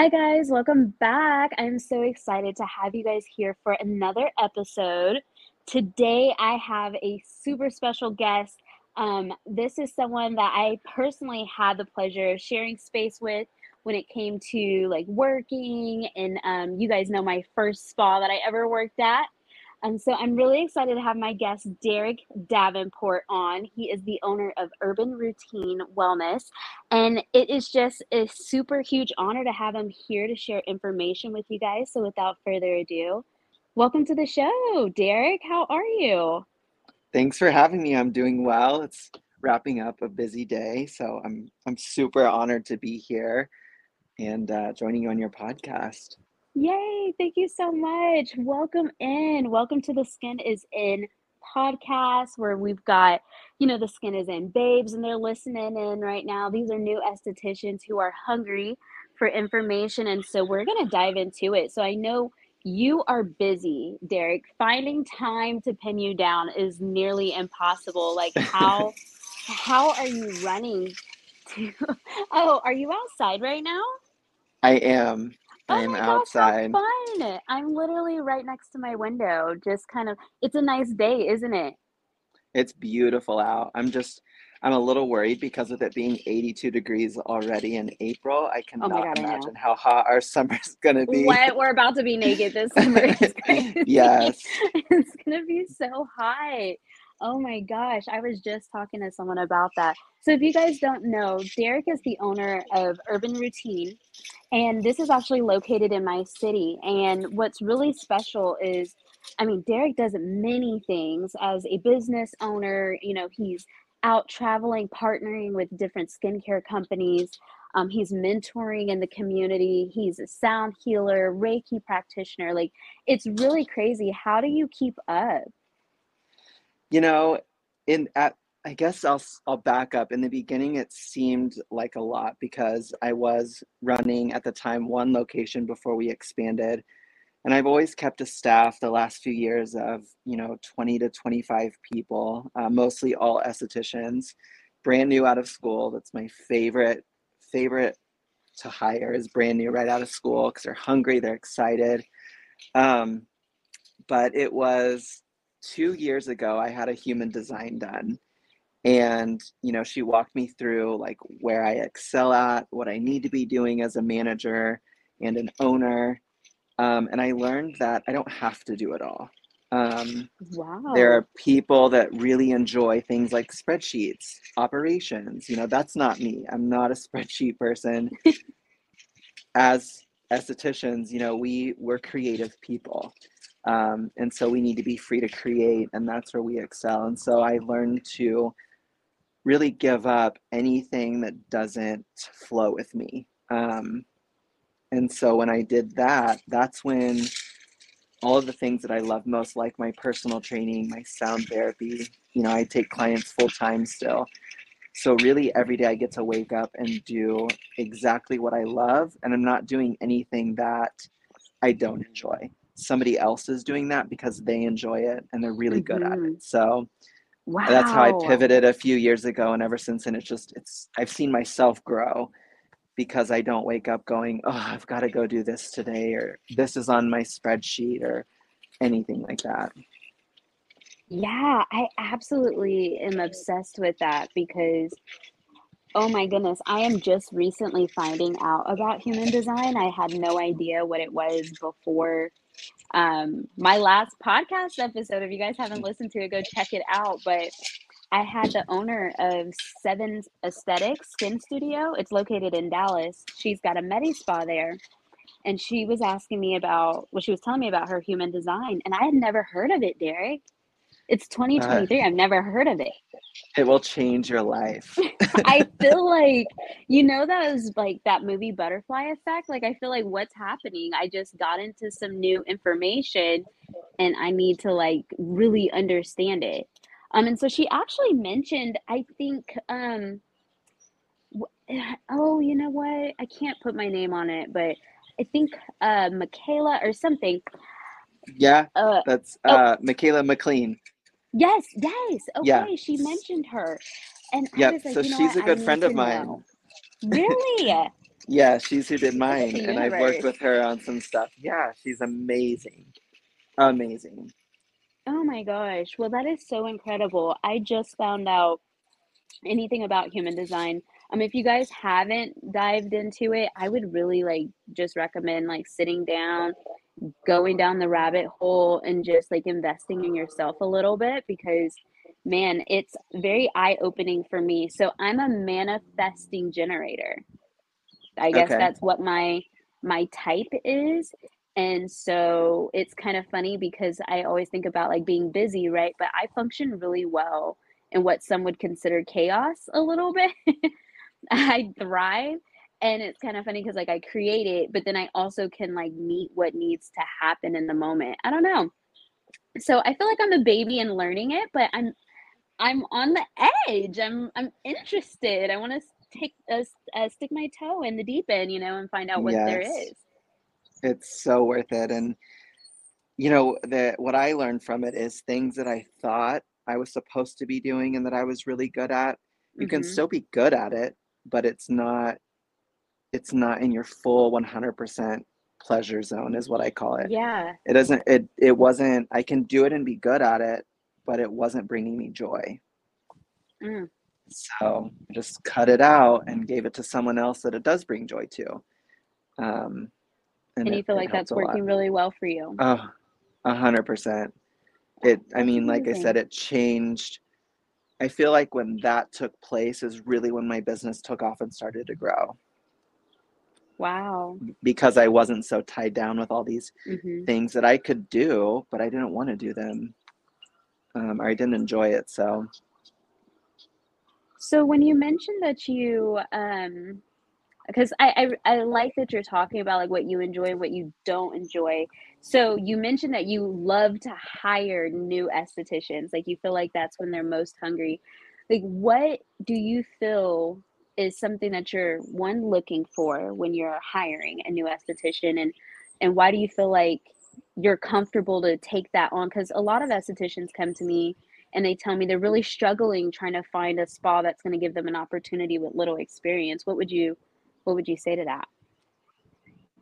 Hi, guys. Welcome back. I'm so excited to have you guys here for another episode. Today, I have a super special guest. Um, this is someone that I personally had the pleasure of sharing space with when it came to like working. And um, you guys know my first spa that I ever worked at. And so I'm really excited to have my guest, Derek Davenport, on. He is the owner of Urban Routine Wellness. And it is just a super huge honor to have him here to share information with you guys. So without further ado, welcome to the show, Derek. How are you? Thanks for having me. I'm doing well. It's wrapping up a busy day, so I'm I'm super honored to be here and uh, joining you on your podcast. Yay, thank you so much. Welcome in. Welcome to the Skin is In podcast where we've got, you know, the Skin is In babes and they're listening in right now. These are new estheticians who are hungry for information. And so we're going to dive into it. So I know you are busy, Derek. Finding time to pin you down is nearly impossible. Like how how are you running to Oh, are you outside right now? I am. Oh I am my gosh, how outside. fun. I'm literally right next to my window, just kind of, it's a nice day, isn't it? It's beautiful out. I'm just I'm a little worried because of it being 82 degrees already in April. I Oh my cannot I imagine how hot our summer's gonna be. What we're about to be naked this summer is crazy. Yes. It's gonna be so hot. Oh my gosh, I was just talking to someone about that. So if you guys don't know, Derek is the owner of Urban Routine, and this is actually located in my city. And what's really special is, I mean, Derek does many things as a business owner. You know, he's out traveling, partnering with different skincare companies. Um, he's mentoring in the community. He's a sound healer, Reiki practitioner. Like, it's really crazy. How do you keep up? You know, in at I guess I'll I'll back up. In the beginning, it seemed like a lot because I was running at the time one location before we expanded, and I've always kept a staff the last few years of you know 20 to 25 people, uh, mostly all estheticians, brand new out of school. That's my favorite favorite to hire is brand new right out of school because they're hungry, they're excited. Um, but it was two years ago I had a human design done. And you know she walked me through like where i excel at what i need to be doing as a manager and an owner. Um, and i learned that i don't have to do it all. Um, there are people that really enjoy things like spreadsheets operations you know that's not me. I'm not a spreadsheet person. As estheticians you know we we're creative people um, and so we need to be free to create and that's where we excel and so i learned to really give up anything that doesn't flow with me. Um, and so when I did that, that's when all of the things that I love most, like my personal training, my sound therapy, you know, I take clients full time still. So really every day I get to wake up and do exactly what I love. And I'm not doing anything that I don't enjoy. Somebody else is doing that because they enjoy it and they're really good at hmm it. So that's how I pivoted a few years ago, and ever since then, it's just it's I've seen myself grow because I don't wake up going, oh, I've got to go do this today, or this is on my spreadsheet, or anything like that. Yeah, I absolutely am obsessed with that because, oh my goodness, I am just recently finding out about human design. I had no idea what it was before um, my last podcast episode. If you guys haven't listened to it, go check it out. But I had the owner of Seven Aesthetics Skin Studio. It's located in Dallas. She's got a Medi Spa there. And she was asking me about, well, she was telling me about her human design. And I had never heard of it, Derek. It's Uh, 2023. I've never heard of it. it will change your life. I feel like, you know, that was like that movie Butterfly Effect. Like, I feel like what's happening? I just got into some new information and I need to like really understand it. Um, and so she actually mentioned, I think, um, oh, you know what? I can't put my name on it, but I think uh, Michaela or something. yeah, Uh, that's oh, uh, Michaela McLean. Yes, yes. Yeah, Okay, she mentioned her. And I was like, So you know she's what? a I good need friend of mine. know. Really? Yeah, she's who did mine, and I've worked with her on some stuff. Yeah, she's amazing. Amazing. Oh my gosh. Well, that is so incredible. I just found out anything about human design. Um, if you guys haven't dived into it, I would really like just recommend like sitting down, going down the rabbit hole and just like investing in yourself a little bit because man, it's very eye-opening for me. So I'm a manifesting generator. I guess Okay. that's what my my type is. And so it's kind of funny because I always think about like being busy, right? But I function really well in what some would consider chaos a little bit. I thrive. And it's kind of funny because like I create it, but then I also can like meet what needs to happen in the moment. I don't know. So I feel like I'm a baby and learning it, but I'm I'm on the edge. I'm I'm interested. I want to take a, uh, stick my toe in the deep end, you know, and find out what there Yes. is. It's so worth it. And you know, the what I learned from it is things that I thought I was supposed to be doing and that I was really good at. You can hmm still be good at it, but it's not it's not in your full 100% pleasure zone is what I call it. Yeah. It doesn't it it wasn't I can do it and be good at it, but it wasn't bringing me joy. Mm. So I just cut it out and gave it to someone else that it does bring joy to. Um, and And you it, feel like that's a lot. working really well for you. Oh, a hundred percent. It, I mean, like I said, it changed. I feel like when that took place is really when my business took off and started to grow Wow. because I wasn't so tied down with all these hmm things that I could do, but I didn't want to do them. Um, or I didn't enjoy it. So, So when you mentioned that you, um, because I, I I like that you're talking about like what you enjoy and what you don't enjoy. So you mentioned that you love to hire new estheticians. Like you feel like that's when they're most hungry. Like what do you feel is something that you're one looking for when you're hiring a new esthetician and and why do you feel like you're comfortable to take that on? Because a lot of estheticians come to me and they tell me they're really struggling trying to find a spa that's going to give them an opportunity with little experience. What would you what would you say to that?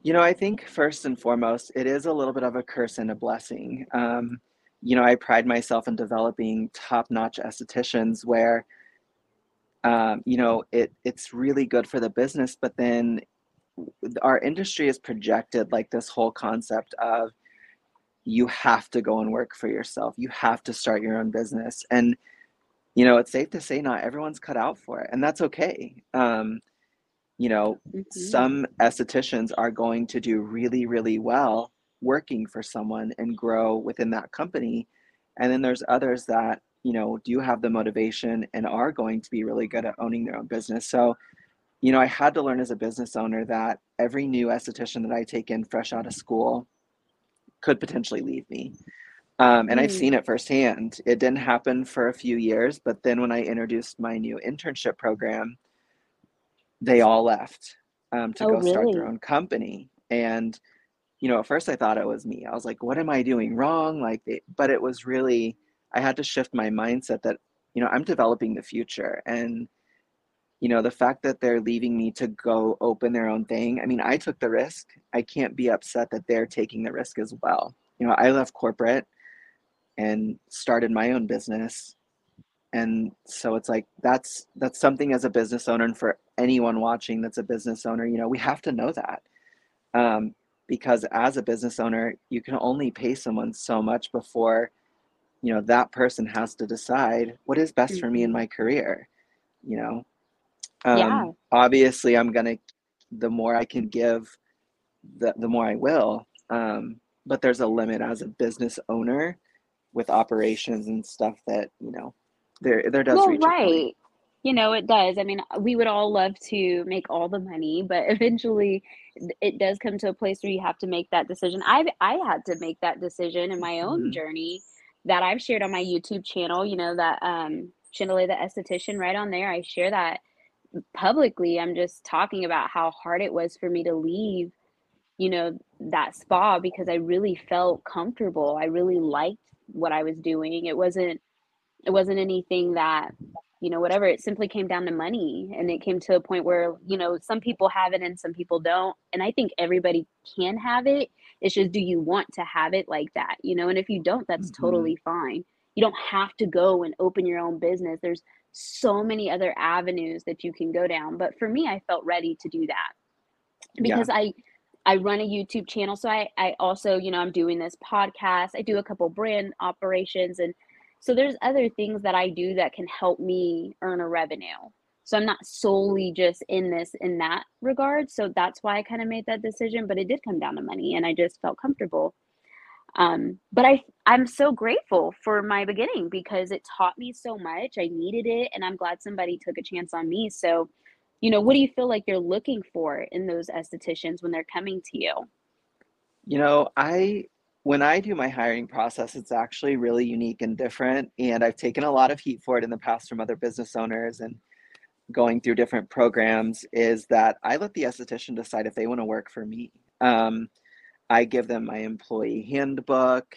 you know, I think first and foremost, it is a little bit of a curse and a blessing. Um, you know, I pride myself in developing top-notch estheticians where um, you know, it it's really good for the business, but then our industry is projected like this whole concept of you have to go and work for yourself. You have to start your own business. And, you know, it's safe to say not everyone's cut out for it, and that's okay. Um, you know, hmm some estheticians are going to do really, really well working for someone and grow within that company. And then there's others that, you know, do you have the motivation and are going to be really good at owning their own business. So, you know, I had to learn as a business owner that every new esthetician that I take in fresh out of school could potentially leave me. Um, and I've Mm. seen it firsthand. It didn't happen for a few years, but then when I introduced my new internship program, they all left um, to Oh, go start their own company. And, you know, at first I thought it was me. I was like, what am I doing wrong? Like, they, but it was really, I had to shift my mindset that, you know, I'm developing the future. And, you know, the fact that they're leaving me to go open their own thing, I mean, I took the risk. I can't be upset that they're taking the risk as well. You know, I left corporate and started my own business and so it's like that's that's something as a business owner and for anyone watching that's a business owner you know we have to know that um, because as a business owner you can only pay someone so much before you know that person has to decide what is best for me in hmm my career you know Yeah. um, obviously i'm gonna the more i can give the, the more i will um, but there's a limit as a business owner with operations and stuff that you know there there does Well, reach right. You know, it does. I mean, we would all love to make all the money, but eventually it does come to a place where you have to make that decision. I've I had to make that decision in my own Mhm. journey that I've shared on my YouTube channel, you know, that um Chandelier the esthetician right on there. I share that publicly. I'm just talking about how hard it was for me to leave, you know, that spa because I really felt comfortable. I really liked what I was doing. It wasn't it wasn't anything that you know whatever it simply came down to money and it came to a point where you know some people have it and some people don't and i think everybody can have it it's just do you want to have it like that you know and if you don't that's mm-hmm. totally fine you don't have to go and open your own business there's so many other avenues that you can go down but for me i felt ready to do that because yeah. i I run a YouTube channel. So I, I also, you know, I'm doing this podcast. I do a couple brand operations. And so there's other things that I do that can help me earn a revenue. So I'm not solely just in this in that regard. So that's why I kind of made that decision. But it did come down to money and I just felt comfortable. Um, but I I'm so grateful for my beginning because it taught me so much. I needed it and I'm glad somebody took a chance on me. So you know what do you feel like you're looking for in those estheticians when they're coming to you you know i when i do my hiring process it's actually really unique and different and i've taken a lot of heat for it in the past from other business owners and going through different programs is that i let the esthetician decide if they want to work for me um, i give them my employee handbook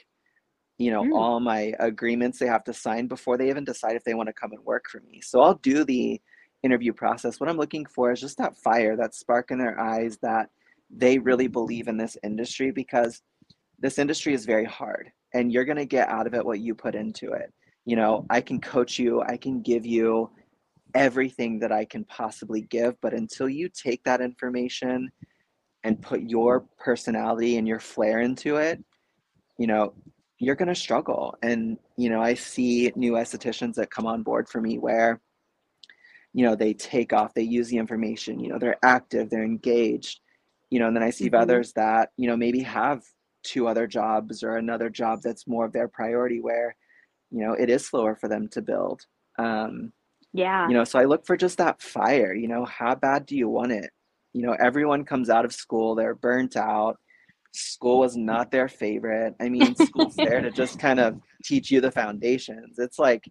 you know mm. all my agreements they have to sign before they even decide if they want to come and work for me so i'll do the interview process, what I'm looking for is just that fire, that spark in their eyes that they really believe in this industry because this industry is very hard and you're going to get out of it what you put into it. You know, I can coach you, I can give you everything that I can possibly give, but until you take that information and put your personality and your flair into it, you know, you're going to struggle. And, you know, I see new estheticians that come on board for me where you know they take off they use the information you know they're active they're engaged you know and then i see mm-hmm. others that you know maybe have two other jobs or another job that's more of their priority where you know it is slower for them to build um yeah. You know so i look for just that fire you know how bad do you want it? You know everyone comes out of school they're burnt out school was not their favorite. I mean school's there to just kind of teach you the foundations. It's like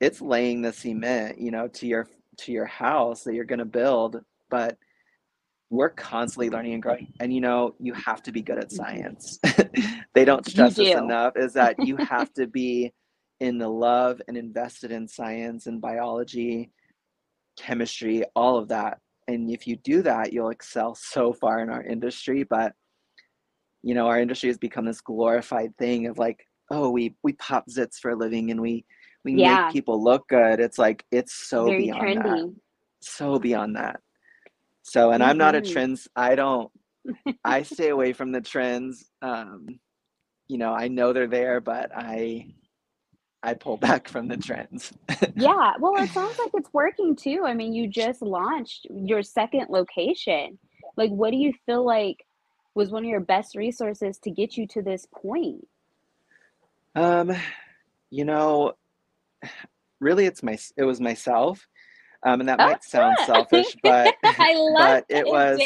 it's laying the cement you know to your to your house that you're going to build but we're constantly learning and growing. And you know you have to be good at mm-hmm. science. They don't stress this enough is that you have to be in the love and invested in science and biology chemistry all of that and if you do that you'll excel so far in our industry but you know our industry has become this glorified thing of like oh we we pop zits for a living and we we yeah. make people look good it's like it's so Very beyond trendy. that so beyond that so and mm-hmm. i'm not a mm-hmm. trends i don't i stay away from the trends um you know i know they're there but i i pull back from the trends. Yeah well it sounds like it's working too. I mean you just launched your second location. Like what do you feel like was one of your best resources to get you to this point? Um you know really it's my it was myself. Um, and that oh, might sound selfish but i love but it was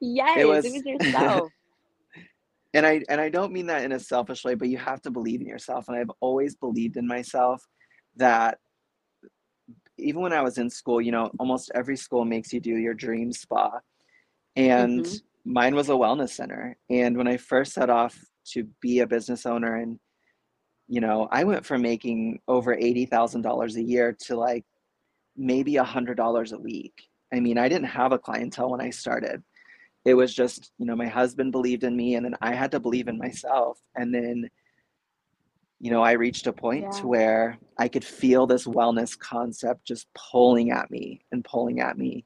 yes it was, it was yourself and i and i don't mean that in a selfish way but you have to believe in yourself and i've always believed in myself that even when i was in school you know almost every school makes you do your dream spa and mm-hmm. mine was a wellness center and when i first set off to be a business owner and you know, I went from making over $80,000 a year to like maybe $100 a week. I mean, I didn't have a clientele when I started. It was just, you know, my husband believed in me and then I had to believe in myself. And then, you know, I reached a point yeah. where I could feel this wellness concept just pulling at me and pulling at me.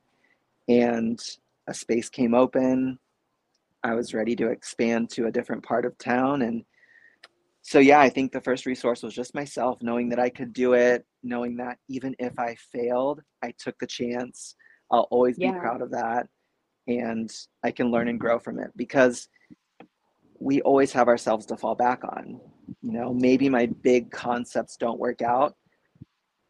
And a space came open. I was ready to expand to a different part of town and so yeah i think the first resource was just myself knowing that i could do it knowing that even if i failed i took the chance i'll always yeah. be proud of that and i can learn and grow from it because we always have ourselves to fall back on you know maybe my big concepts don't work out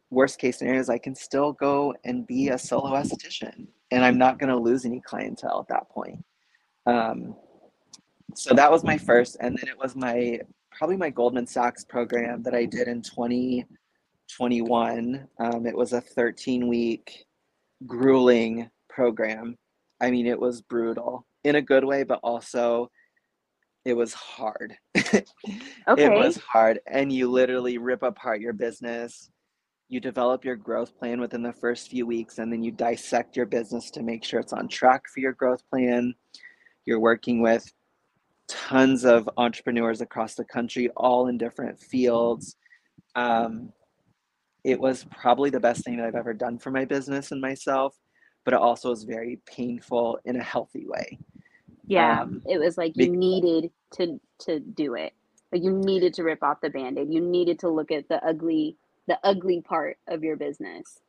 worst case scenario is i can still go and be a solo esthetician and i'm not going to lose any clientele at that point um, so that was my first and then it was my probably my Goldman Sachs program that I did in 2021. Um, it was a 13 week grueling program. I mean, it was brutal in a good way, but also it was hard. okay. It was hard. And you literally rip apart your business. you develop your growth plan within the first few weeks and then you dissect your business to make sure it's on track for your growth plan. You're working with tons of entrepreneurs across the country, all in different fields. Um, it was probably the best thing that I've ever done for my business and myself, but it also was very painful in a healthy way. Yeah, um, it was like you needed to to do it. Like you needed to rip off the band-aid. You needed to look at the ugly the ugly part of your business.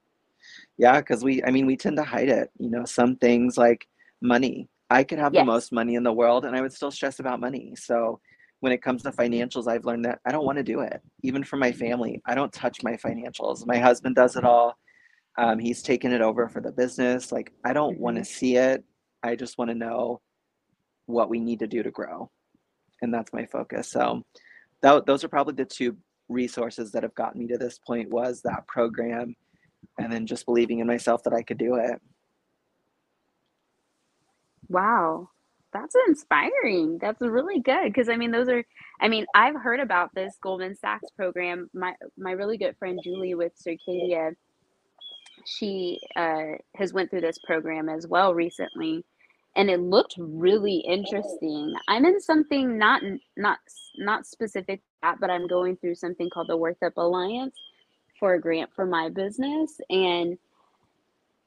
Yeah, because we I mean we tend to hide it. You know, some things like money. I could have yes. the most money in the world and I would still stress about money. So when it comes to financials, I've learned that I don't want to do it. Even for my family, I don't touch my financials. My husband does it all. Um, he's taken it over for the business. Like, I don't mm-hmm. want to see it. I just want to know what we need to do to grow. And that's my focus. So, that, those are probably the two resources that have gotten me to this point was that program and then just believing in myself that I could do it. Wow that's inspiring. That's really good because I mean those are I mean I've heard about this Goldman Sachs program. My my really good friend Julie with Circadia, she uh, has went through this program as well recently, and it looked really interesting. I'm in something not not not specific that, but I'm going through something called the Worth Up Alliance for a grant for my business, and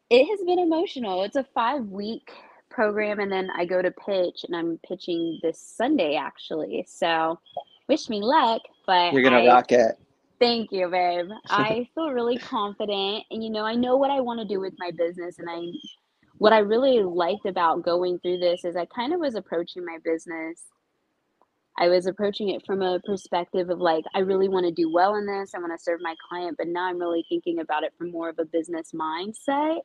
it has been emotional. It's a five week program and then I go to pitch and I'm pitching this Sunday actually. So wish me luck, but You're going to rock it. Thank you, babe. I feel really confident and you know, I know what I want to do with my business and I what I really liked about going through this is I kind of was approaching my business. I was approaching it from a perspective of like, I really want to do well in this. I want to serve my client, but now I'm really thinking about it from more of a business mindset.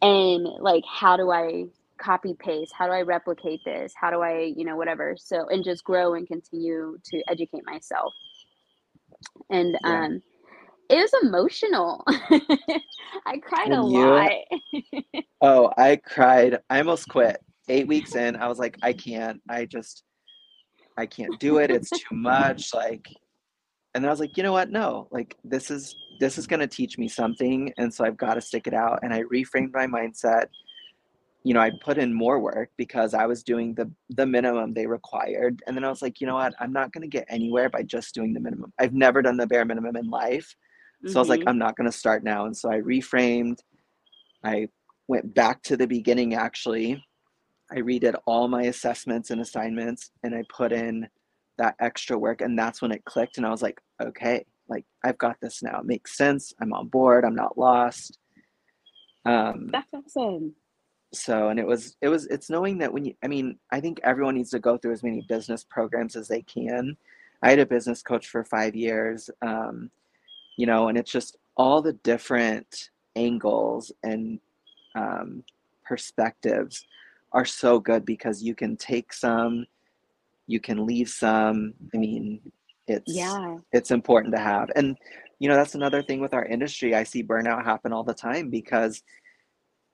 And like how do i copy paste? How do i replicate this? How do i you know whatever. So and just grow and continue to educate myself and yeah. um it was emotional. I cried a you, lot. Oh i cried. I almost quit. Eight weeks in i was like i can't. I just i can't do it. It's too much. Like and then I was like, you know what? No, like this is this is going to teach me something, and so I've got to stick it out. And I reframed my mindset. You know, I put in more work because I was doing the the minimum they required, and then I was like, you know what? I'm not going to get anywhere by just doing the minimum. I've never done the bare minimum in life, so mm-hmm. I was like, mm-hmm. I'm not going to start now. And so I reframed. I went back to the beginning actually. I redid all my assessments and assignments, and I put in that extra work and that's when it clicked and i was like okay like i've got this now it makes sense i'm on board i'm not lost um that's awesome so and it was it was it's knowing that when you i mean i think everyone needs to go through as many business programs as they can. I had a business coach for five years um you know and it's just all the different angles and um, perspectives are so good because you can take some you can leave some. I mean it's yeah. it's important to have. And you know that's another thing with our industry. I see burnout happen all the time because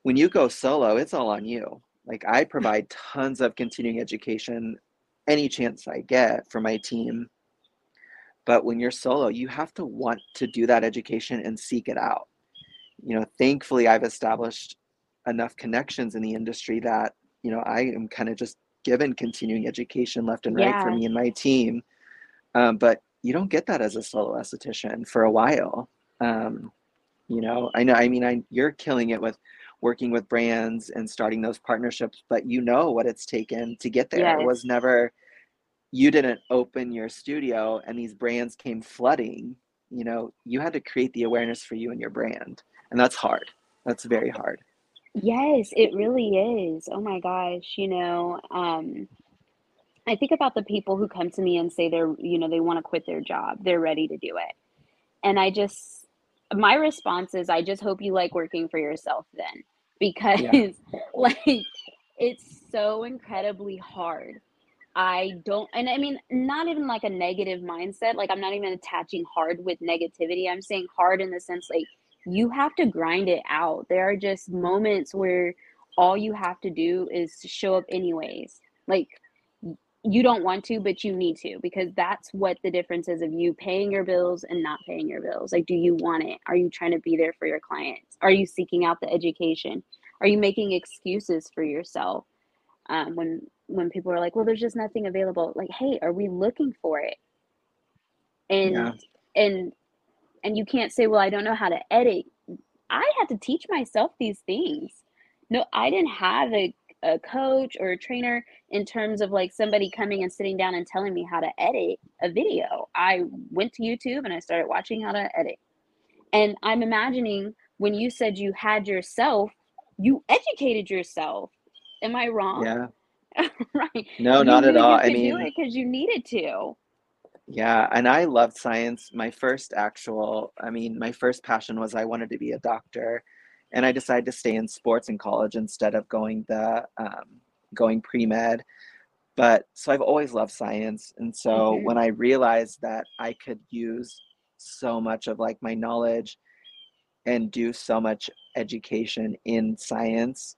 when you go solo it's all on you like i provide tons of continuing education any chance i get for my team but when you're solo you have to want to do that education and seek it out you know thankfully i've established enough connections in the industry that you know i am kind of just given continuing education left and right yeah. for me and my team. Um, but you don't get that as a solo esthetician for a while. Um, you know, I know, I mean, I, you're killing it with working with brands and starting those partnerships, but you know what it's taken to get there. Yes. It was never, you didn't open your studio and these brands came flooding. You know, you had to create the awareness for you and your brand. And that's hard. That's very hard. Yes, it really is. Oh my gosh, you know, um, I think about the people who come to me and say they're, you know, they want to quit their job. They're ready to do it. And I just my response is I just hope you like working for yourself then because yeah. like it's so incredibly hard. I don't and I mean not even like a negative mindset. Like I'm not even attaching hard with negativity. I'm saying hard in the sense like you have to grind it out. There are just moments where all you have to do is show up anyways. Like you don't want to, but you need to because that's what the difference is of you paying your bills and not paying your bills. Like, do you want it? Are you trying to be there for your clients? Are you seeking out the education? Are you making excuses for yourself? Um, when when people are like, well, there's just nothing available. Like, hey, are we looking for it? And yeah. and and you can't say, well, I don't know how to edit. I had to teach myself these things. No, I didn't have a a coach or a trainer in terms of like somebody coming and sitting down and telling me how to edit a video. I went to YouTube and I started watching how to edit. And I'm imagining when you said you had yourself, you educated yourself. Am I wrong? Yeah. right. No, you not at all. I mean, do it because you needed to. Yeah, and I loved science. My first actual, I mean, my first passion was I wanted to be a doctor and I decided to stay in sports in college instead of going the um, going pre med. But so I've always loved science, and so mm-hmm. when I realized that I could use so much of like my knowledge and do so much education in science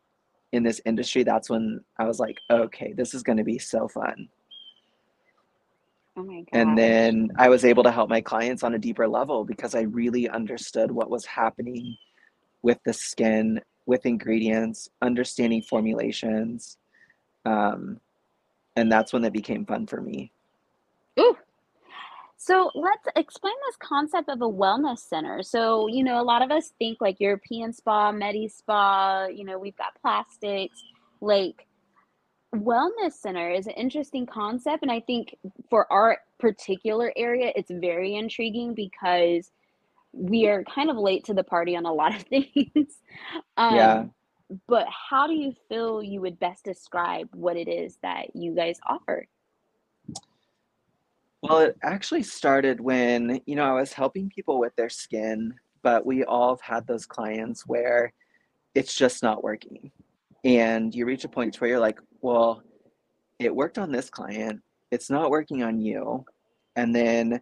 in this industry, that's when I was like, okay, this is going to be so fun. Oh my And then I was able to help my clients on a deeper level because I really understood what was happening with the skin, with ingredients, understanding formulations. Um, and that's when it became fun for me. Ooh. So let's explain this concept of a wellness center. So, you know, a lot of us think like European spa, Medi spa, you know, we've got plastics. Like, wellness center is an interesting concept. And I think for our particular area, it's very intriguing because we are kind of late to the party on a lot of things. um, yeah. But how do you feel you would best describe what it is that you guys offer? Well, it actually started when, you know, I was helping people with their skin, but we all have had those clients where it's just not working. And you reach a point where you're like, well, it worked on this client, it's not working on you. And then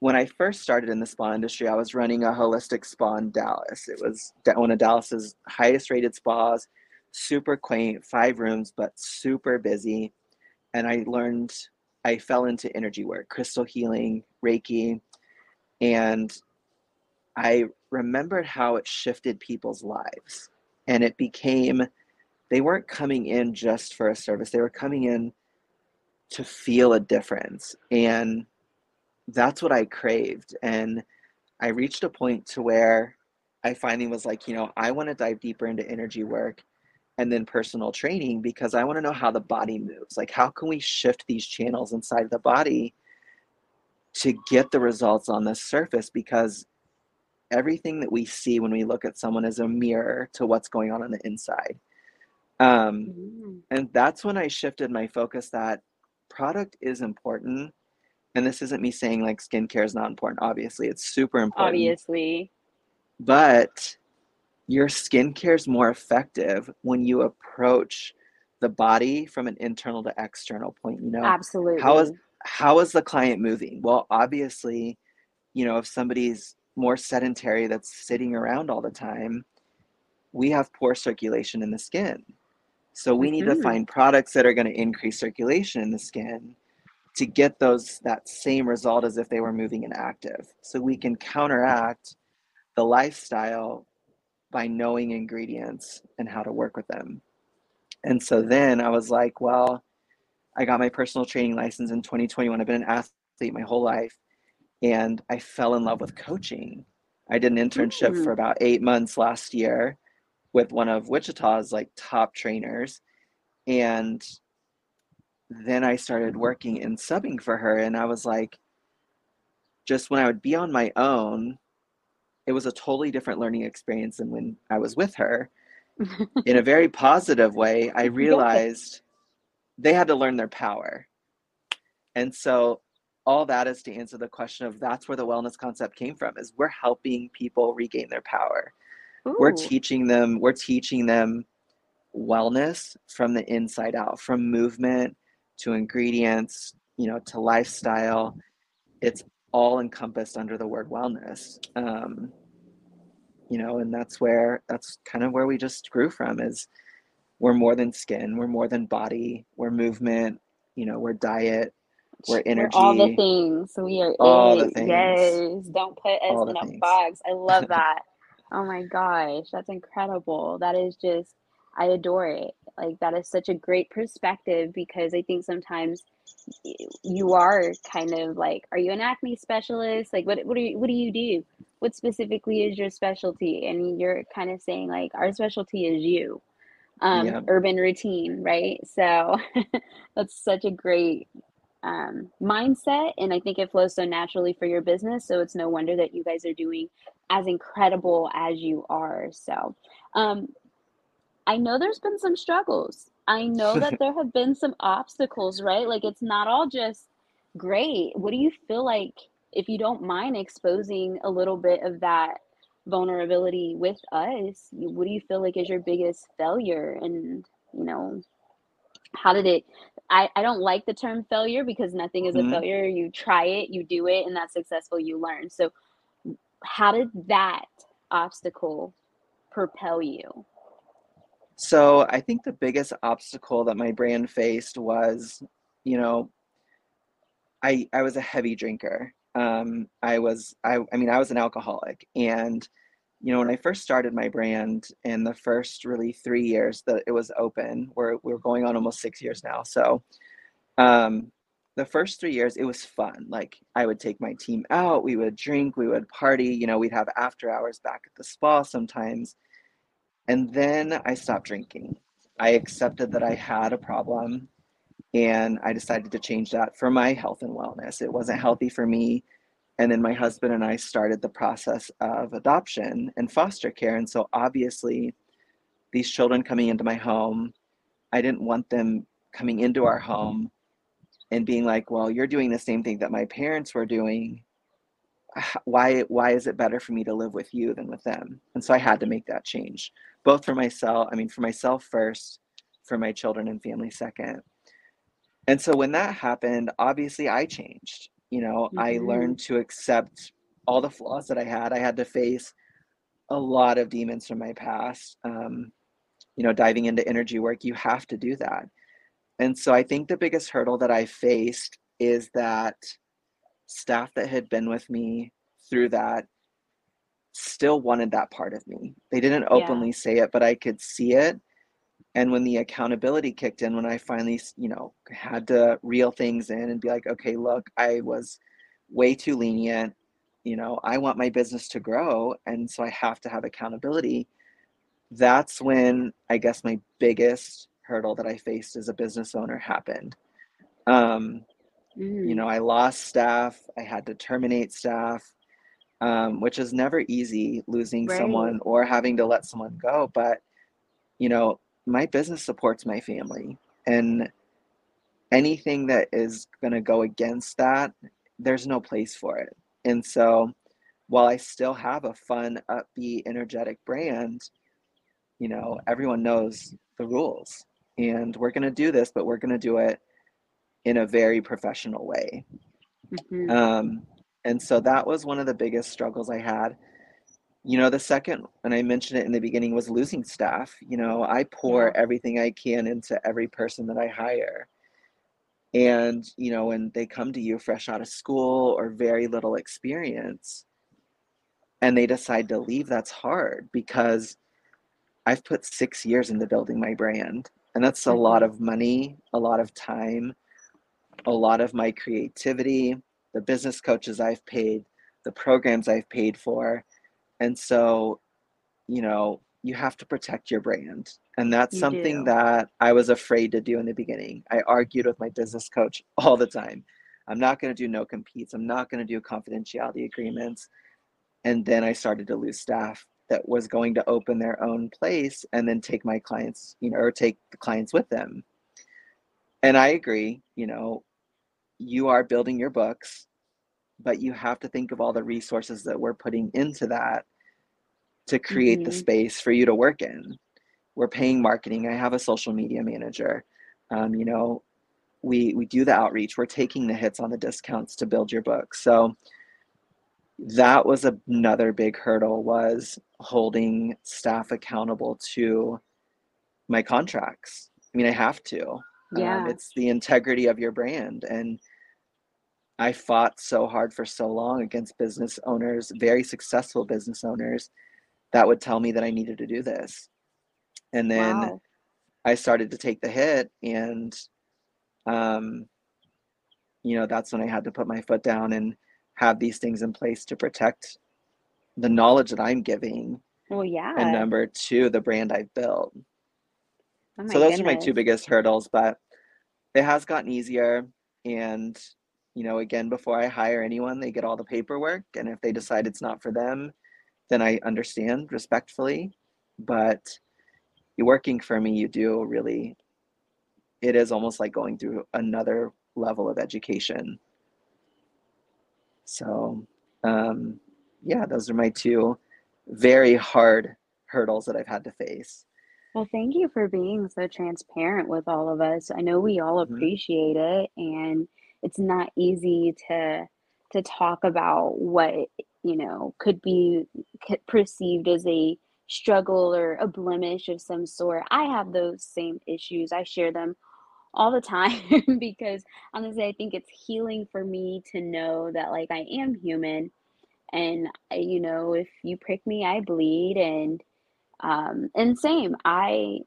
when I first started in the spa industry, I was running a holistic spa in Dallas. It was one of Dallas's highest rated spas, super quaint, five rooms, but super busy. And I learned, I fell into energy work, crystal healing, Reiki. And I remembered how it shifted people's lives. And it became, they weren't coming in just for a service, they were coming in to feel a difference. And that's what I craved. And I reached a point to where I finally was like, you know, I want to dive deeper into energy work and then personal training because I want to know how the body moves. Like, how can we shift these channels inside the body to get the results on the surface? Because everything that we see when we look at someone is a mirror to what's going on on the inside. Um, mm-hmm. And that's when I shifted my focus that product is important and this isn't me saying like skincare is not important. Obviously, it's super important. Obviously. But your skincare is more effective when you approach the body from an internal to external point. You know, absolutely. How is how is the client moving? Well, obviously, you know, if somebody's more sedentary that's sitting around all the time, we have poor circulation in the skin. So we mm-hmm. need to mm-hmm. find products that are going to increase circulation in the skin to get those that same result as if they were moving and active. So we can counteract the lifestyle by knowing ingredients and how to work with them. And so then I was like, well, I got my personal training license in 2021. I've been an athlete my whole life and I fell in love with coaching. I did an internship mm-hmm. for about 8 months last year with one of Wichita's like top trainers and then I started working and subbing for her. And I was like, just when I would be on my own, it was a totally different learning experience than when I was with her. In a very positive way, I realized they had to learn their power. And so all that is to answer the question of that's where the wellness concept came from is we're helping people regain their power. Ooh. We're teaching them, we're teaching them wellness from the inside out, from movement to ingredients, you know, to lifestyle. It's all encompassed under the word wellness. Um, you know, and that's where that's kind of where we just grew from is we're more than skin, we're more than body, we're movement, you know, we're diet, we're energy. We're all the things. We are all it. the things. Yes. Don't put us All in a things. box. I love that. oh my gosh. That's incredible. That is just, I adore it. Like, that is such a great perspective because I think sometimes you are kind of like, are you an acne specialist? Like, what, what do you, what do you do? What specifically is your specialty? And you're kind of saying like, our specialty is you um, Yeah. urban routine, right? So that's such a great um, mindset. And I think it flows so naturally for your business. So it's no wonder that you guys are doing as incredible as you are. So um, I know there's been some struggles. I know that there have been some obstacles, right? Like it's not all just great. What do you feel like, if you don't mind exposing a little bit of that vulnerability with us, what do you feel like is your biggest failure? And, you know, how did it? I, I don't like the term failure because nothing is a Mhm. failure. You try it, you do it, and that's successful, you learn. So, how did that obstacle propel you? So I think the biggest obstacle that my brand faced was, you know, I I was a heavy drinker. Um, I was I I mean I was an alcoholic, and you know when I first started my brand in the first really three years that it was open, we're we're going on almost six years now. So, um, the first three years it was fun. Like I would take my team out, we would drink, we would party. You know, we'd have after hours back at the spa sometimes and then I stopped drinking. I accepted that I had a problem and I decided to change that for my health and wellness. It wasn't healthy for me. And then my husband and I started the process of adoption and foster care. And so obviously, these children coming into my home, I didn't want them coming into our home and being like, well, you're doing the same thing that my parents were doing. Why, why is it better for me to live with you than with them? And so I had to make that change both for myself, I mean, for myself first, for my children and family second. And so when that happened, obviously I changed. You know, I Mhm. learned to accept all the flaws that I had. I had to face a lot of demons from my past. Um, you know, diving into energy work, you have to do that. And so I think the biggest hurdle that I faced is that staff that had been with me through that still wanted that part of me. They didn't Yeah. openly say it, but I could see it. And when the accountability kicked in, when I finally, you know, had to reel things in and be like, okay, look, I was way too lenient. You know, I want my business to grow. And so I have to have accountability. That's when I guess my biggest hurdle that I faced as a business owner happened. Um, you Mm, know, I lost staff, I had to terminate staff um, which is never easy losing right. someone or having to let someone go. But, you know, my business supports my family. And anything that is going to go against that, there's no place for it. And so while I still have a fun, upbeat, energetic brand, you know, everyone knows the rules. And we're going to do this, but we're going to do it in a very professional way. Mhm. Um, and so that was one of the biggest struggles I had. You know, the second, and I mentioned it in the beginning, was losing staff. You know, I pour Yeah. everything I can into every person that I hire. And, you know, when they come to you fresh out of school or very little experience and they decide to leave, that's hard because I've put six years into building my brand. And that's a lot Mhm. of money, a lot of time, a lot of my creativity, the business coaches I've paid, the programs I've paid for. And so, you know, you have to protect your brand. And that's You something do. that I was afraid to do in the beginning. I argued with my business coach all the time. I'm not going to do no competes. I'm not going to do confidentiality agreements. And then I started to lose staff that was going to open their own place and then take my clients, you know, or take the clients with them. And I agree, you know, you are building your books, but you have to think of all the resources that we're putting into that to create the Mhm. space for you to work in. We're paying marketing. I have a social media manager. Um, you know, we we do the outreach. We're taking the hits on the discounts to build your book. So that was another big hurdle was holding staff accountable to my contracts. I mean, I have to. Um, Yeah. it's the integrity of your brand. And I fought so hard for so long against business owners, very successful business owners, that would tell me that I needed to do this. And then Wow. I started to take the hit, and um, you know, that's when I had to put my foot down and have these things in place to protect the knowledge that I'm giving, Well, yeah. and number two, the brand I've built. Oh So those are my two biggest hurdles, but it has gotten easier. And, you know, again, before I hire anyone, they get all the paperwork. And if they decide it's not for them, then I understand respectfully. But you're working for me, you do really, it is almost like going through another level of education. So, um, yeah, those are my two very hard hurdles that I've had to face. Well, thank you for being so transparent with all of us. I know we all hmm appreciate it, and it's not easy to to talk about what, you know, could be perceived as a struggle or a blemish of some sort. I have those same issues. I share them all the time because honestly, I think it's healing for me to know that like I am human and you know, if you prick me, I bleed and um, and same, I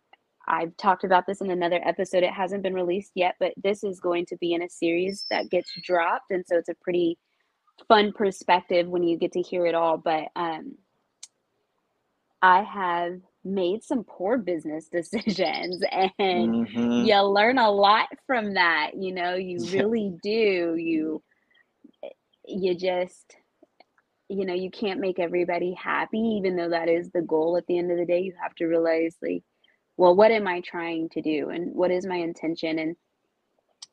I've talked about this in another episode. It hasn't been released yet, but this is going to be in a series that gets dropped, and so it's a pretty fun perspective when you get to hear it all. But um, I have made some poor business decisions, and hmm you learn a lot from that. You know, you really do. You you just you know, you can't make everybody happy, even though that is the goal at the end of the day. You have to realize, like, well, what am I trying to do? And what is my intention? And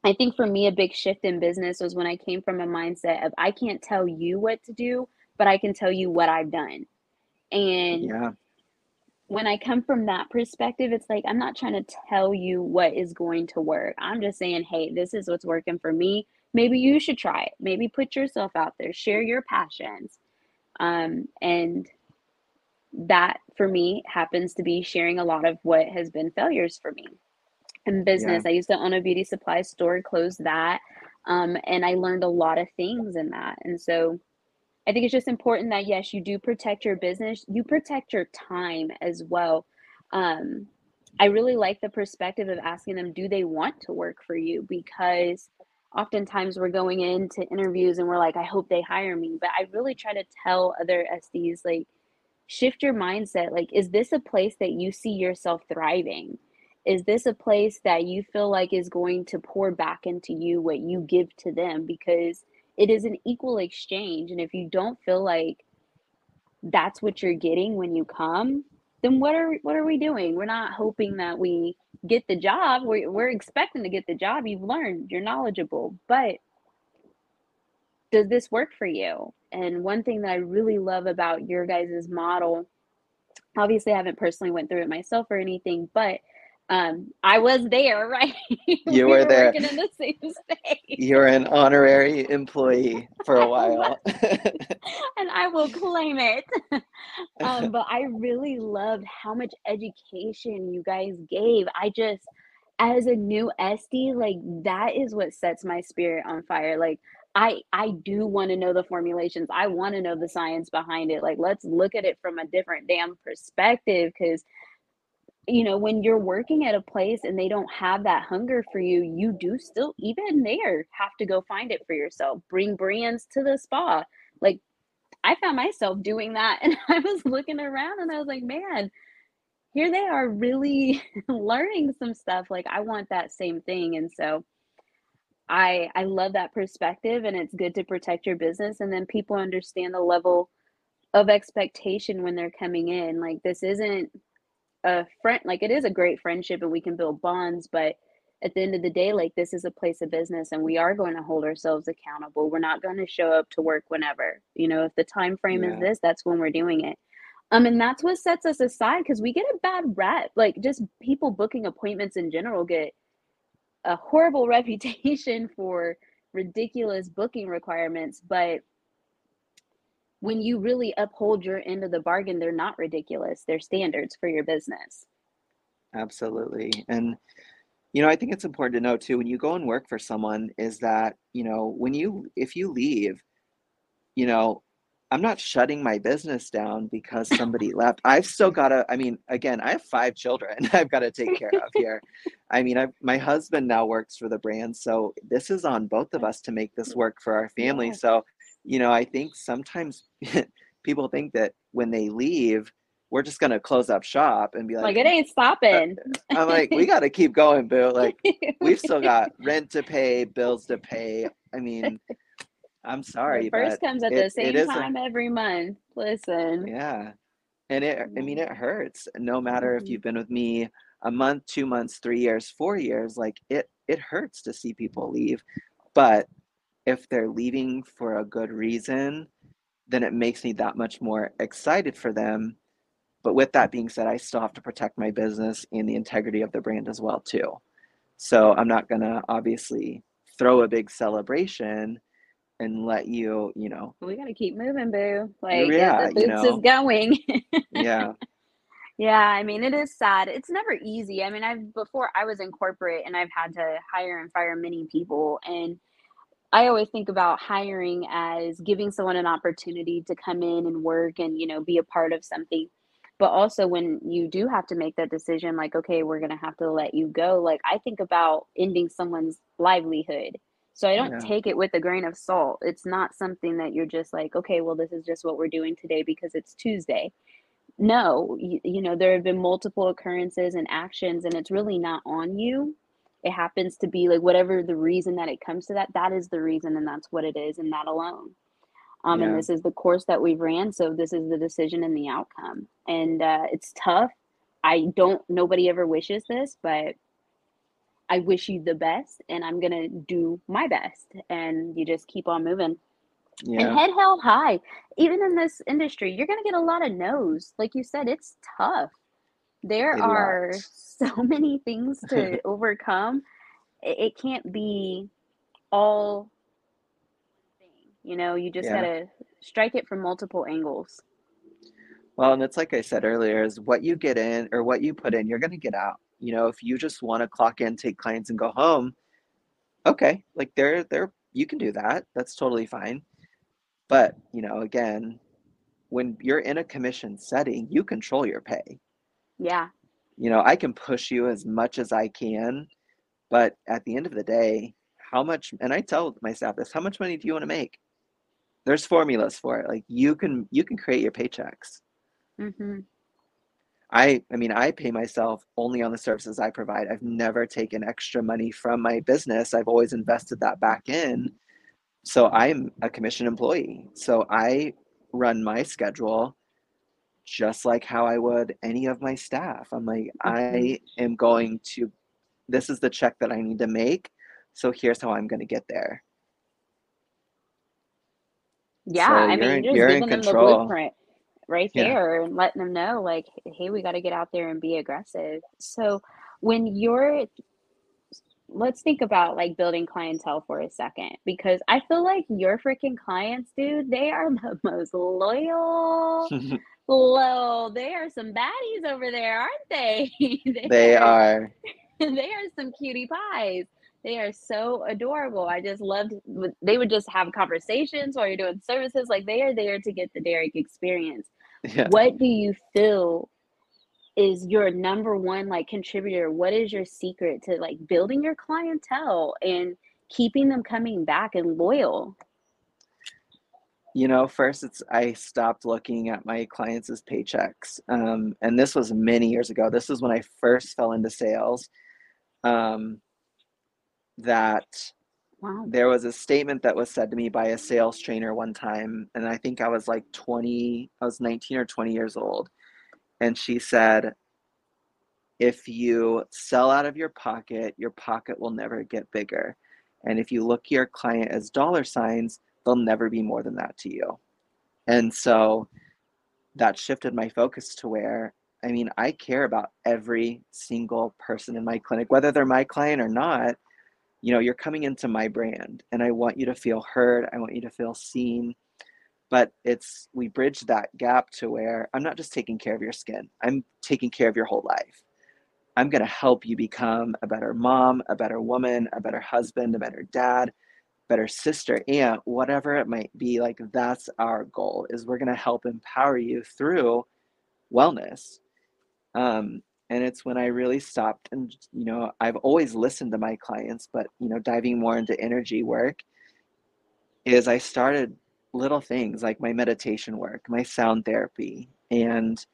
I think for me, a big shift in business was when I came from a mindset of I can't tell you what to do, but I can tell you what I've done. And Yeah. when I come from that perspective, it's like I'm not trying to tell you what is going to work. I'm just saying, hey, this is what's working for me. Maybe you should try it. Maybe put yourself out there, share your passions. Um, and that for me happens to be sharing a lot of what has been failures for me in Yeah. business. I used to own a beauty supply store, closed that. Um, and I learned a lot of things in that. And so I think it's just important that yes, you do protect your business, you protect your time as well. Um, I really like the perspective of asking them, do they want to work for you? Because oftentimes we're going into interviews and we're like, I hope they hire me. But I really try to tell other SDs, like, shift your mindset. Like, is this a place that you see yourself thriving? Is this a place that you feel like is going to pour back into you what you give to them? Because it is an equal exchange. And if you don't feel like that's what you're getting when you come, then what are what are we doing? We're not hoping that we get the job. We're, we're expecting to get the job. You've learned, you're knowledgeable, but does this work for you? And one thing that I really love about your guys' model, obviously I haven't personally went through it myself or anything, but um, I was there, right? You we were were there. working in the same space. You're an honorary employee for a while. and I will claim it. um, but I really loved how much education you guys gave. I just, as a new SD, like that is what sets my spirit on fire. Like I, I do want to know the formulations. I want to know the science behind it. Like let's look at it from a different damn perspective, because you know when you're working at a place and they don't have that hunger for you, you do still even there have to go find it for yourself. Bring brands to the spa, like I found myself doing that and I was looking around and I was like, man, here they are really learning some stuff. Like I want that same thing. And so I I love that perspective and it's good to protect your business and then people understand the level of expectation when they're coming in. Like this isn't a friend like it is a great friendship and we can build bonds, but at the end of the day, like this is a place of business and we are going to hold ourselves accountable. We're not going to show up to work whenever. You know, if the time frame is this, that's when we're doing it. Um, and that's what sets us aside because we get a bad rep. Like just people booking appointments in general get a horrible reputation for ridiculous booking requirements, but when you really uphold your end of the bargain, they're not ridiculous. They're standards for your business. Absolutely. And You know, I think it's important to know too when you go and work for someone is that, you know, when you if you leave, you know, I'm not shutting my business down because somebody left. I've still got to, I mean, again, I have five children I've got to take care of here. I mean, I've, my husband now works for the brand. So this is on both of us to make this mm-hmm. work for our family. Yeah. So, you know, I think sometimes people think that when they leave, we're just going to close up shop and be like, Like it ain't stopping. Uh, I'm like, we got to keep going, boo. Like, we've still got rent to pay, bills to pay. I mean, I'm sorry, The first comes at it- the same time every month. Listen. yeah. And it, I mean, it hurts no matter if Mhm. you've been with me a month, two months, three years, four years, like it, it hurts to see people leave. But if they're leaving for a good reason, then it makes me that much more excited for them. But with that being said, I still have to protect my business and the integrity of the brand as well, too. So I'm not gonna obviously throw a big celebration and let you, you know, We gotta keep moving, boo. Like Yeah, the you boots know. is going. yeah, Yeah, I mean, it is sad. It's never easy. I mean, I've before I was in corporate and I've had to hire and fire many people. And I always think about hiring as giving someone an opportunity to come in and work and, you know, be a part of something. But also when you do have to make that decision, like, okay, we're going to have to let you go, like, I think about ending someone's livelihood. So I don't Yeah. take it with a grain of salt. It's not something that you're just like, okay, well, this is just what we're doing today because it's Tuesday. No you, you know there have been multiple occurrences and actions and it's really not on you. It happens to be like whatever the reason that it comes to that that is the reason and that's what it is and that alone. Um and this is the course that we've ran so this is the decision and the outcome. And uh it's tough. I don't nobody ever wishes this but i wish you the best and i'm gonna do my best and you just keep on moving and head held high. Even in this industry, you're going to get a lot of no's. Like you said, it's tough. There A are so many things to overcome. It, it can't be all thing. You know, you just Yeah. got to strike it from multiple angles. Well, and it's like I said earlier, is what you get in or what you put in, you're gonna get out. You know, if you just want to clock in, take clients, and go home, okay, like there, there, you can do that. That's totally fine. But you know, again, when you're in a commission setting, you control your pay. Yeah. You know, I can push you as much as I can, but at the end of the day, how much, and I tell my staff this, how much money do you want to make? There's formulas for it. Like you can, you can create your paychecks. hmm I I mean I pay myself only on the services I provide. I've never taken extra money from my business. I've always invested that back in. So I'm a commission employee. So I run my schedule just like how I would any of my staff. I'm like mm-hmm. I am going to this is the check that I need to make. So here's how I'm going to get there. Yeah. So I you're mean, in- you're you're just in giving them the control. blueprint right Yeah. there and letting them know, like, hey, we got to get out there and be aggressive. So when you're let's think about like building clientele for a second because I feel like your freaking clients, dude, they are the most loyal. Low, they are some baddies over there, aren't they? they are they are some cutie pies. They are so adorable. I just loved. They would just have conversations while you're doing services. Like they are there to get the Derek experience. Yeah. What do you feel is your number one like contributor? What is your secret to like building your clientele and keeping them coming back and loyal? You know, first it's I stopped looking at my clients paychecks. Um, and this was many years ago. This is when I first fell into sales. Um, that Wow. there was a statement that was said to me by a sales trainer one time, and I think I was like 20, I was 19 or 20 years old. And she said, if you sell out of your pocket, your pocket will never get bigger. And if you look your client as dollar signs, they'll never be more than that to you. And so that shifted my focus to where, I mean, I care about every single person in my clinic, whether they're my client or not. You know, you're coming into my brand and I want you to feel heard. I want you to feel seen. But it's, we bridge that gap to where I'm not just taking care of your skin, I'm taking care of your whole life. I'm going to help you become a better mom, a better woman, a better husband, a better dad, better sister, aunt, whatever it might be. Like that's our goal is we're going to help empower you through wellness. Um, and it's when I really stopped and you know I've always listened to my clients, but you know diving more into energy work is I started little things like my meditation work, my sound therapy, and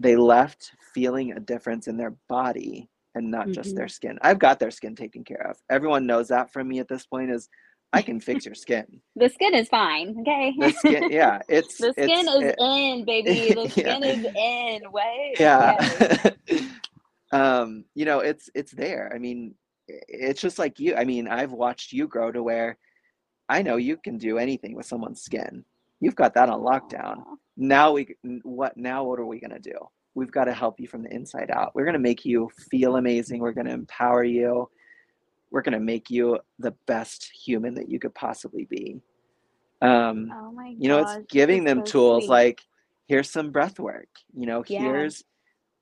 they left feeling a difference in their body and not mm-hmm. just their skin. I've got their skin taken care of. Everyone knows that from me at this point is I can fix your skin. the skin is fine. Okay. The skin, yeah, it's the skin it's, is it, in, baby. The skin yeah. is in. Wait. Yeah. um, you know, it's it's there. I mean, it's just like you. I mean, I've watched you grow to where I know you can do anything with someone's skin. You've got that on lockdown. Now we what now what are we going to do? We've got to help you from the inside out. We're going to make you feel amazing. We're going to empower you. We're going to make you the best human that you could possibly be. Um, oh my you know, it's giving them so tools sweet. like here's some breath work. You know, yeah. here's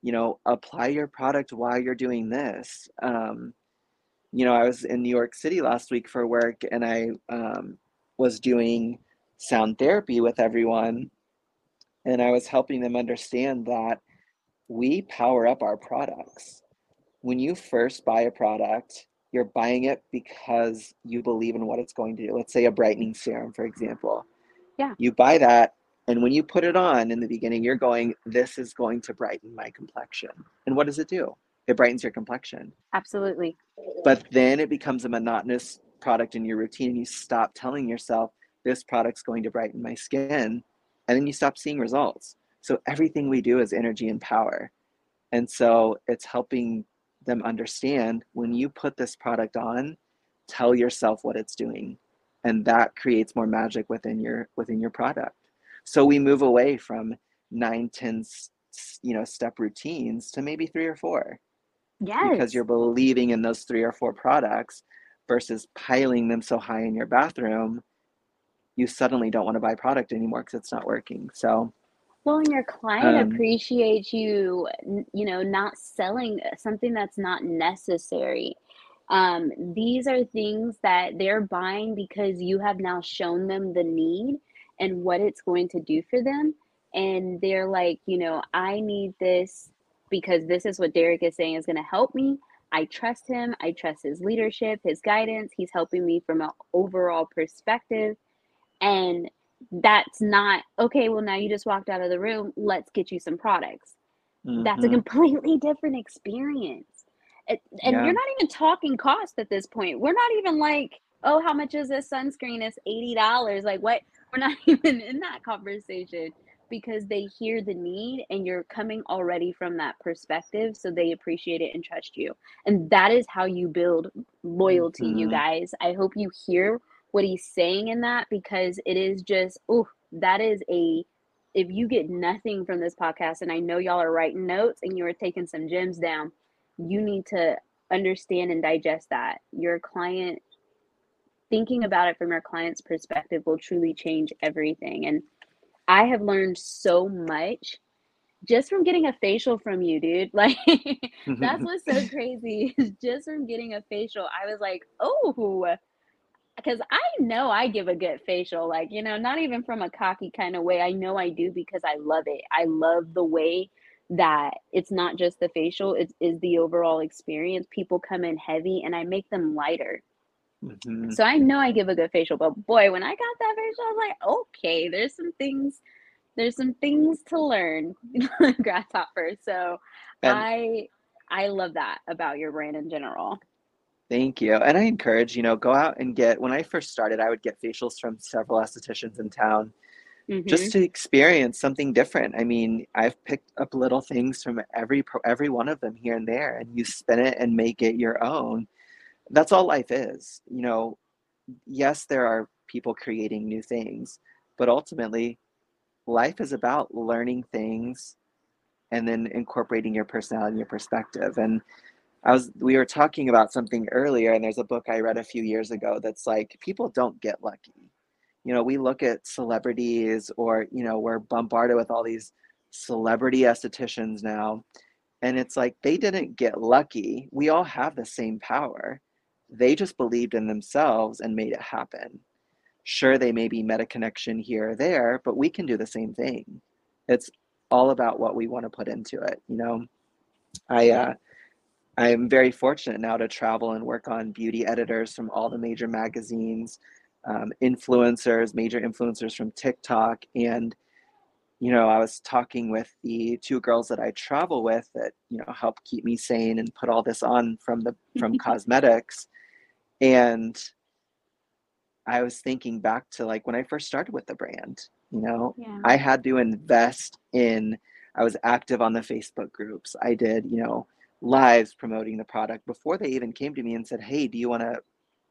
you know, apply your product while you're doing this. Um, you know, I was in New York City last week for work and I um, was doing sound therapy with everyone. And I was helping them understand that we power up our products. When you first buy a product, you're buying it because you believe in what it's going to do. Let's say a brightening serum, for example. Yeah. You buy that, and when you put it on in the beginning, you're going, This is going to brighten my complexion. And what does it do? it brightens your complexion. Absolutely. But then it becomes a monotonous product in your routine and you stop telling yourself this product's going to brighten my skin and then you stop seeing results. So everything we do is energy and power. And so it's helping them understand when you put this product on, tell yourself what it's doing. And that creates more magic within your within your product. So we move away from nine, ten, you know, step routines to maybe three or four Yes. Because you're believing in those three or four products versus piling them so high in your bathroom, you suddenly don't want to buy product anymore because it's not working. So, well, and your client um, appreciates you, you know, not selling something that's not necessary. Um, these are things that they're buying because you have now shown them the need and what it's going to do for them. And they're like, you know, I need this because this is what Derek is saying is going to help me. I trust him. I trust his leadership, his guidance. He's helping me from an overall perspective. And that's not okay. Well, now you just walked out of the room. Let's get you some products. Mm-hmm. That's a mm-hmm. completely different experience. It, and yeah. you're not even talking cost at this point. We're not even like, oh, how much is this sunscreen? It's $80. Like, what? We're not even in that conversation because they hear the need and you're coming already from that perspective so they appreciate it and trust you and that is how you build loyalty mm-hmm. you guys i hope you hear what he's saying in that because it is just oh that is a if you get nothing from this podcast and i know y'all are writing notes and you are taking some gems down you need to understand and digest that your client thinking about it from your client's perspective will truly change everything and I have learned so much just from getting a facial from you, dude. Like that's what's so crazy. just from getting a facial, I was like, oh, because I know I give a good facial. Like you know, not even from a cocky kind of way. I know I do because I love it. I love the way that it's not just the facial; it is the overall experience. People come in heavy, and I make them lighter. Mm-hmm. So I know I give a good facial, but boy, when I got that facial, I was like, okay, there's some things, there's some things to learn, grasshopper. So and I I love that about your brand in general. Thank you. And I encourage, you know, go out and get when I first started, I would get facials from several estheticians in town. Mm-hmm. just to experience something different. I mean, I've picked up little things from every every one of them here and there, and you spin it and make it your own that's all life is. You know, yes, there are people creating new things, but ultimately, life is about learning things and then incorporating your personality and your perspective. And I was we were talking about something earlier, and there's a book I read a few years ago that's like people don't get lucky. You know, we look at celebrities or, you know, we're bombarded with all these celebrity estheticians now. And it's like they didn't get lucky. We all have the same power. They just believed in themselves and made it happen. Sure, they maybe met a connection here or there, but we can do the same thing. It's all about what we want to put into it. You know, I uh, I'm very fortunate now to travel and work on beauty editors from all the major magazines, um, influencers, major influencers from TikTok, and you know, I was talking with the two girls that I travel with that, you know, help keep me sane and put all this on from the from cosmetics. And I was thinking back to like when I first started with the brand, you know, Yeah. I had to invest in I was active on the Facebook groups. I did, you know, lives promoting the product before they even came to me and said, "Hey, do you want to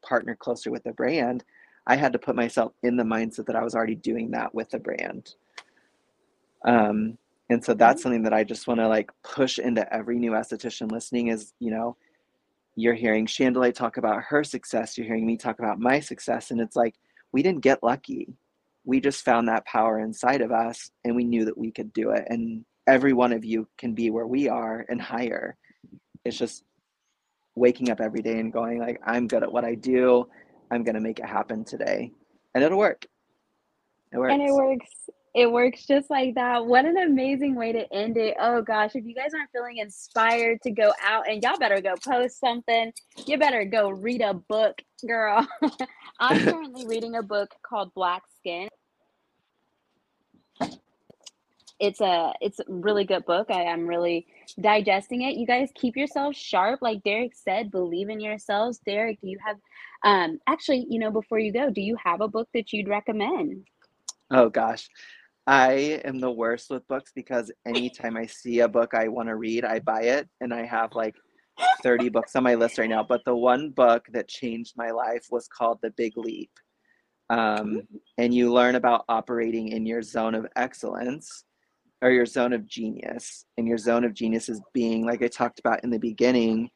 partner closer with the brand?" I had to put myself in the mindset that I was already doing that with the brand. Um, and so that's something that I just want to like push into every new esthetician listening is, you know, you're hearing Chandelier talk about her success, you're hearing me talk about my success, and it's like we didn't get lucky. We just found that power inside of us and we knew that we could do it. And every one of you can be where we are and higher. It's just waking up every day and going like, I'm good at what I do. I'm gonna make it happen today. And it'll work. It works. And it works. works. It works just like that. What an amazing way to end it. Oh gosh, if you guys aren't feeling inspired to go out and y'all better go post something. You better go read a book, girl. I'm currently reading a book called Black Skin. It's a it's a really good book. I am really digesting it. You guys keep yourselves sharp. Like Derek said, believe in yourselves. Derek, do you have um actually, you know, before you go, do you have a book that you'd recommend? Oh gosh. I am the worst with books because anytime I see a book I want to read, I buy it and I have like 30 books on my list right now. But the one book that changed my life was called The Big Leap. Um, and you learn about operating in your zone of excellence or your zone of genius. And your zone of genius is being, like I talked about in the beginning,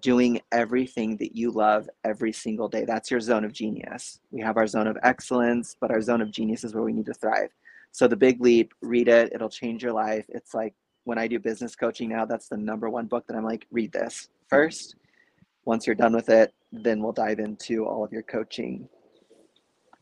doing everything that you love every single day. That's your zone of genius. We have our zone of excellence, but our zone of genius is where we need to thrive. So the big leap, read it, it'll change your life. It's like when I do business coaching now, that's the number one book that I'm like, read this first. Once you're done with it, then we'll dive into all of your coaching.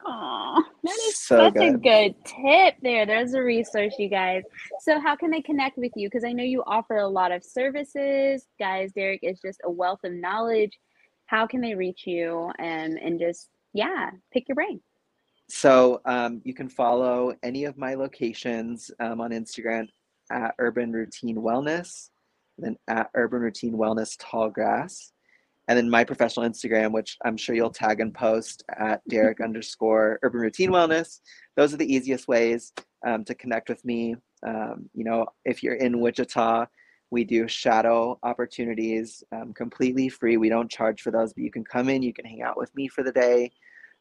Oh, that is So such a good. good tip there. There's a resource, you guys. So, how can they connect with you? Because I know you offer a lot of services. Guys, Derek is just a wealth of knowledge. How can they reach you and and just yeah, pick your brain? So um, you can follow any of my locations um, on Instagram at Urban Routine Wellness, then at Urban Routine Wellness Tallgrass, and then my professional Instagram, which I'm sure you'll tag and post at Derek underscore Urban Routine Wellness. Those are the easiest ways um, to connect with me. Um, you know, if you're in Wichita, we do shadow opportunities um, completely free. We don't charge for those, but you can come in, you can hang out with me for the day.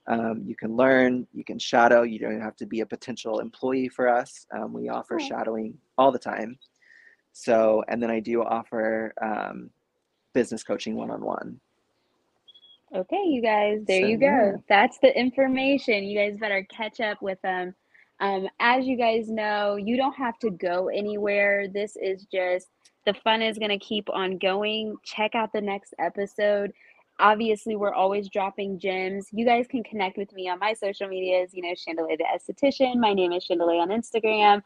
Um, you can learn, you can shadow. You don't have to be a potential employee for us. Um, we offer Oh, shadowing all the time. So, and then I do offer um, business coaching one on one. Okay, you guys, there So, you yeah. go. That's the information. You guys better catch up with them. Um, as you guys know, you don't have to go anywhere. This is just the fun is going to keep on going. Check out the next episode. Obviously, we're always dropping gems. You guys can connect with me on my social medias. You know, Chandelier the Esthetician. My name is Chandelier on Instagram.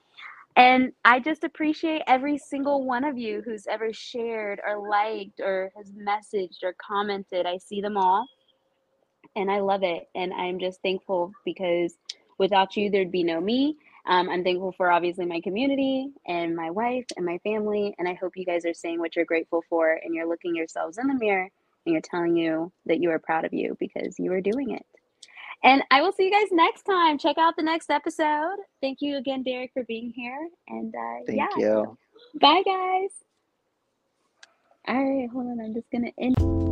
And I just appreciate every single one of you who's ever shared or liked or has messaged or commented. I see them all and I love it. And I'm just thankful because without you, there'd be no me. Um, I'm thankful for obviously my community and my wife and my family. And I hope you guys are saying what you're grateful for and you're looking yourselves in the mirror and you're telling you that you are proud of you because you are doing it. And I will see you guys next time. Check out the next episode. Thank you again, Derek, for being here. And uh, Thank yeah, you. bye, guys. All right, hold on. I'm just going to end.